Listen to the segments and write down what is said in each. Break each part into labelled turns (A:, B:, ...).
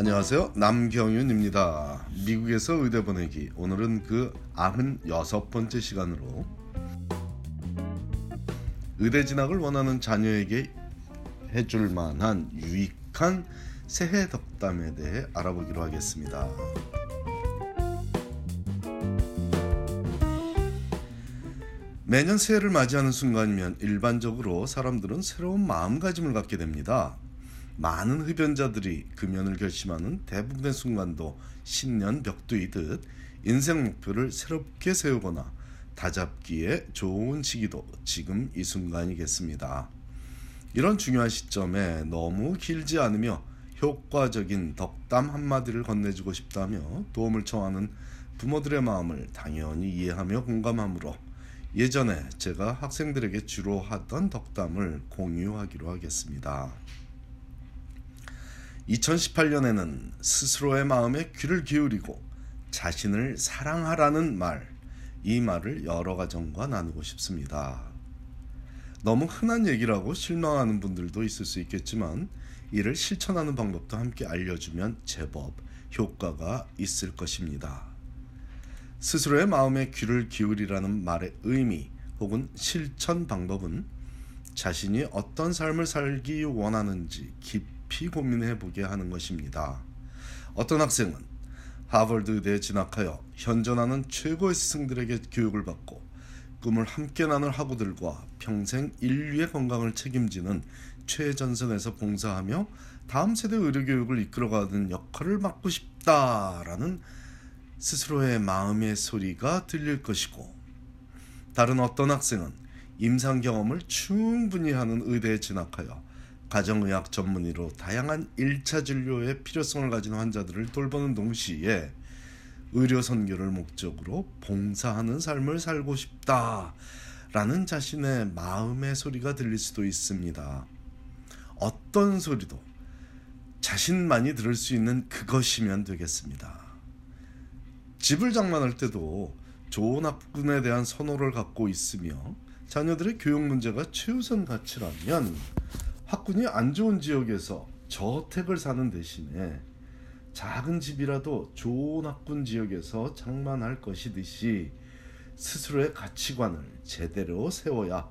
A: 안녕하세요. 남경윤입니다. 미국에서 의대 보내기. 오늘은 그 96번째 시간으로 의대 진학을 원하는 자녀에게 해줄 만한 유익한 새해 덕담에 대해 알아보기로 하겠습니다. 매년 새해를 맞이하는 순간이면 일반적으로 사람들은 새로운 마음가짐을 갖게 됩니다. 많은 흡연자들이 금연을 결심하는 대부분의 순간도 신년 벽두이듯 인생 목표를 새롭게 세우거나 다잡기에 좋은 시기도 지금 이 순간이겠습니다. 이런 중요한 시점에 너무 길지 않으며 효과적인 덕담 한마디를 건네주고 싶다며 도움을 청하는 부모들의 마음을 당연히 이해하며 공감하므로 예전에 제가 학생들에게 주로 하던 덕담을 공유하기로 하겠습니다. 2018년에는 스스로의 마음에 귀를 기울이고 자신을 사랑하라는 말, 이 말을 여러 가정과 나누고 싶습니다. 너무 흔한 얘기라고 실망하는 분들도 있을 수 있겠지만 이를 실천하는 방법도 함께 알려주면 제법 효과가 있을 것입니다. 스스로의 마음에 귀를 기울이라는 말의 의미 혹은 실천 방법은 자신이 어떤 삶을 살기 원하는지 깊이 고민해 보게 하는 것입니다. 어떤 학생은 하버드 의대에 진학하여 현존하는 최고의 스승들에게 교육을 받고 꿈을 함께 나눌 학우들과 평생 인류의 건강을 책임지는 최전선에서 봉사하며 다음 세대 의료 교육을 이끌어가는 역할을 맡고 싶다라는 스스로의 마음의 소리가 들릴 것이고 다른 어떤 학생은 임상 경험을 충분히 하는 의대에 진학하여 가정의학 전문의로 다양한 1차 진료의 필요성을 가진 환자들을 돌보는 동시에 의료 선교를 목적으로 봉사하는 삶을 살고 싶다라는 자신의 마음의 소리가 들릴 수도 있습니다. 어떤 소리도 자신만이 들을 수 있는 그것이면 되겠습니다. 집을 장만할 때도 좋은 학군에 대한 선호를 갖고 있으며 자녀들의 교육 문제가 최우선 가치라면 학군이 안 좋은 지역에서 저택을 사는 대신에 작은 집이라도 좋은 학군 지역에서 장만할 것이듯이 스스로의 가치관을 제대로 세워야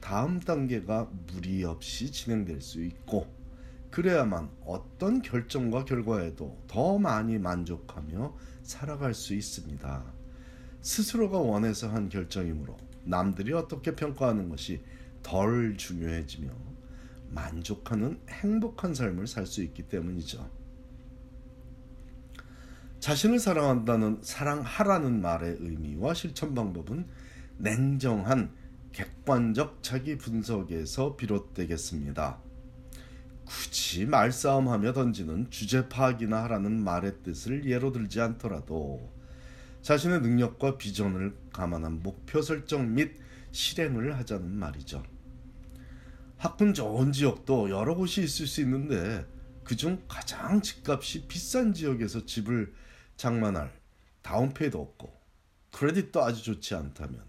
A: 다음 단계가 무리 없이 진행될 수 있고 그래야만 어떤 결정과 결과에도 더 많이 만족하며 살아갈 수 있습니다. 스스로가 원해서 한 결정이므로 남들이 어떻게 평가하는 것이 덜 중요해지며 만족하는 행복한 삶을 살 수 있기 때문이죠. 자신을 사랑한다는 사랑하라는 말의 의미와 실천 방법은 냉정한 객관적 자기 분석에서 비롯되겠습니다. 굳이 말싸움하며 던지는 주제 파악이나 하라는 말의 뜻을 예로 들지 않더라도 자신의 능력과 비전을 감안한 목표 설정 및 실행을 하자는 말이죠. 학군 좋은 지역도 여러 곳이 있을 수 있는데 그중 가장 집값이 비싼 지역에서 집을 장만할 다운페이도 없고 크레딧도 아주 좋지 않다면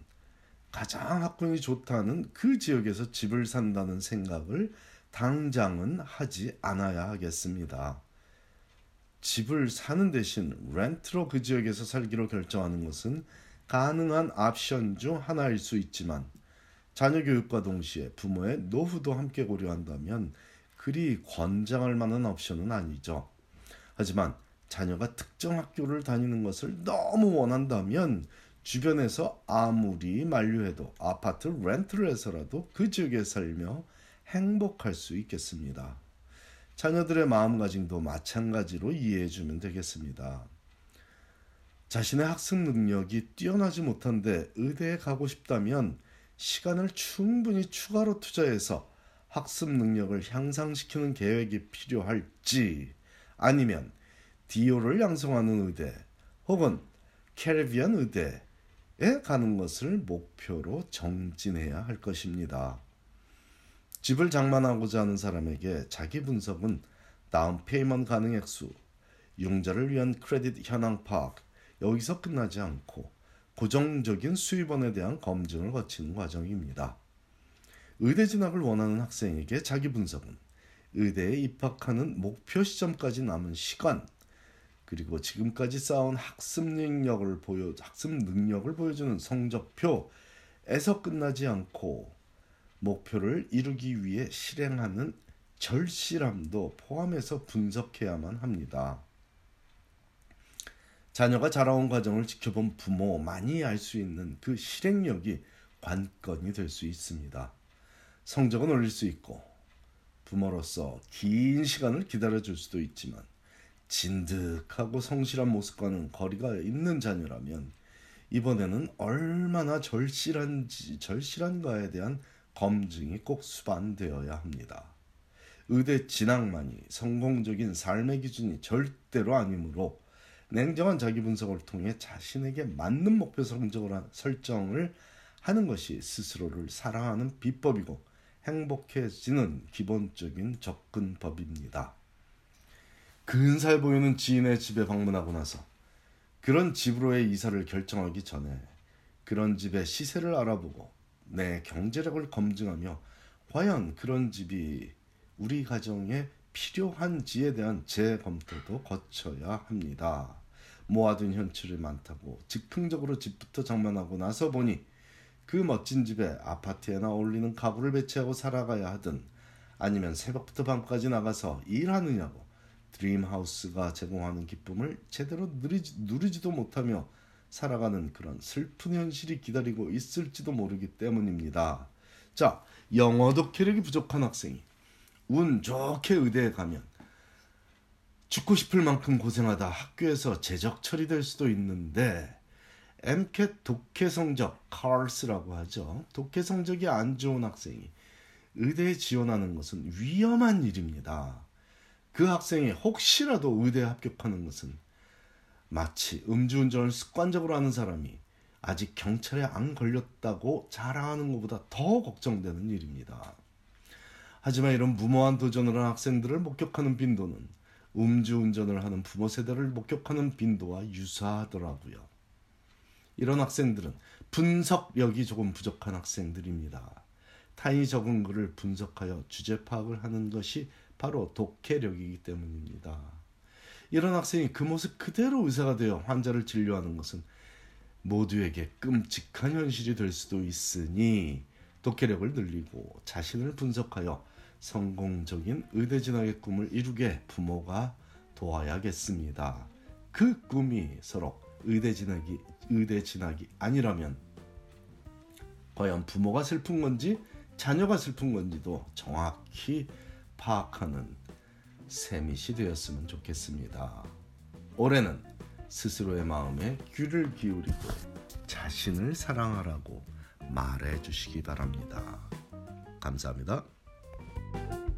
A: 가장 학군이 좋다는 그 지역에서 집을 산다는 생각을 당장은 하지 않아야 하겠습니다. 집을 사는 대신 렌트로 그 지역에서 살기로 결정하는 것은 가능한 옵션 중 하나일 수 있지만 자녀 교육과 동시에 부모의 노후도 함께 고려한다면 그리 권장할 만한 옵션은 아니죠. 하지만 자녀가 특정 학교를 다니는 것을 너무 원한다면 주변에서 아무리 만류해도 아파트 렌트를 해서라도 그 지역에 살며 행복할 수 있겠습니다. 자녀들의 마음가짐도 마찬가지로 이해해 주면 되겠습니다. 자신의 학습 능력이 뛰어나지 못한데 의대에 가고 싶다면 시간을 충분히 추가로 투자해서 학습 능력을 향상시키는 계획이 필요할지 아니면 디오를 양성하는 의대 혹은 캐리비안 의대에 가는 것을 목표로 정진해야 할 것입니다. 집을 장만하고자 하는 사람에게 자기 분석은 down payment 가능 액수, 융자를 위한 크레딧 현황 파악 여기서 끝나지 않고 고정적인 수입원에 대한 검증을 거치는 과정입니다. 의대 진학을 원하는 학생에게 자기 분석은 의대에 입학하는 목표 시점까지 남은 시간, 그리고 지금까지 쌓은 학습 능력을 보여 학습 능력을 보여주는 성적표에서 끝나지 않고 목표를 이루기 위해 실행하는 절실함도 포함해서 분석해야만 합니다. 자녀가 자라온 과정을 지켜본 부모만이 알 수 있는 그 실행력이 관건이 될 수 있습니다. 성적은 올릴 수 있고 부모로서 긴 시간을 기다려줄 수도 있지만 진득하고 성실한 모습과는 거리가 있는 자녀라면 이번에는 얼마나 절실한지 절실한가에 대한 검증이 꼭 수반되어야 합니다. 의대 진학만이 성공적인 삶의 기준이 절대로 아니므로 냉정한 자기 분석을 통해 자신에게 맞는 목표 성적을 설정을 하는 것이 스스로를 사랑하는 비법이고 행복해지는 기본적인 접근법입니다. 근사해 보이는 지인의 집에 방문하고 나서 그런 집으로의 이사를 결정하기 전에 그런 집의 시세를 알아보고 내 경제력을 검증하며 과연 그런 집이 우리 가정에 필요한지에 대한 재검토도 거쳐야 합니다. 모아둔 현출이 많다고 즉흥적으로 집부터 장만하고 나서 보니 그 멋진 집에 아파트에나 어울리는 가구를 배치하고 살아가야 하든 아니면 새벽부터 밤까지 나가서 일하느냐고 드림하우스가 제공하는 기쁨을 제대로 누리지, 누리지도 못하며 살아가는 그런 슬픈 현실이 기다리고 있을지도 모르기 때문입니다. 자, 영어 독해력이 부족한 학생이 운 좋게 의대에 가면 죽고 싶을 만큼 고생하다 학교에서 재적 처리될 수도 있는데 MCAT 독해 성적 CARS라고 하죠. 독해 성적이 안 좋은 학생이 의대에 지원하는 것은 위험한 일입니다. 그 학생이 혹시라도 의대에 합격하는 것은 마치 음주운전을 습관적으로 하는 사람이 아직 경찰에 안 걸렸다고 자랑하는 것보다 더 걱정되는 일입니다. 하지만 이런 무모한 도전을 한 학생들을 목격하는 빈도는 음주운전을 하는 부모 세대를 목격하는 빈도와 유사하더라고요. 이런 학생들은 분석력이 조금 부족한 학생들입니다. 타인이 적은 글을 분석하여 주제 파악을 하는 것이 바로 독해력이기 때문입니다. 이런 학생이 그 모습 그대로 의사가 되어 환자를 진료하는 것은 모두에게 끔찍한 현실이 될 수도 있으니 독해력을 늘리고 자신을 분석하여 성공적인 의대 진학의 꿈을 이루게 부모가 도와야겠습니다. 그 꿈이 서로 의대 진학이 의대 진학이 아니라면 과연 부모가 슬픈 건지 자녀가 슬픈 건지도 정확히 파악하는 세밋이 되었으면 좋겠습니다. 올해는 스스로의 마음에 귀를 기울이고 자신을 사랑하라고 말해 주시기 바랍니다. 감사합니다. Thank you.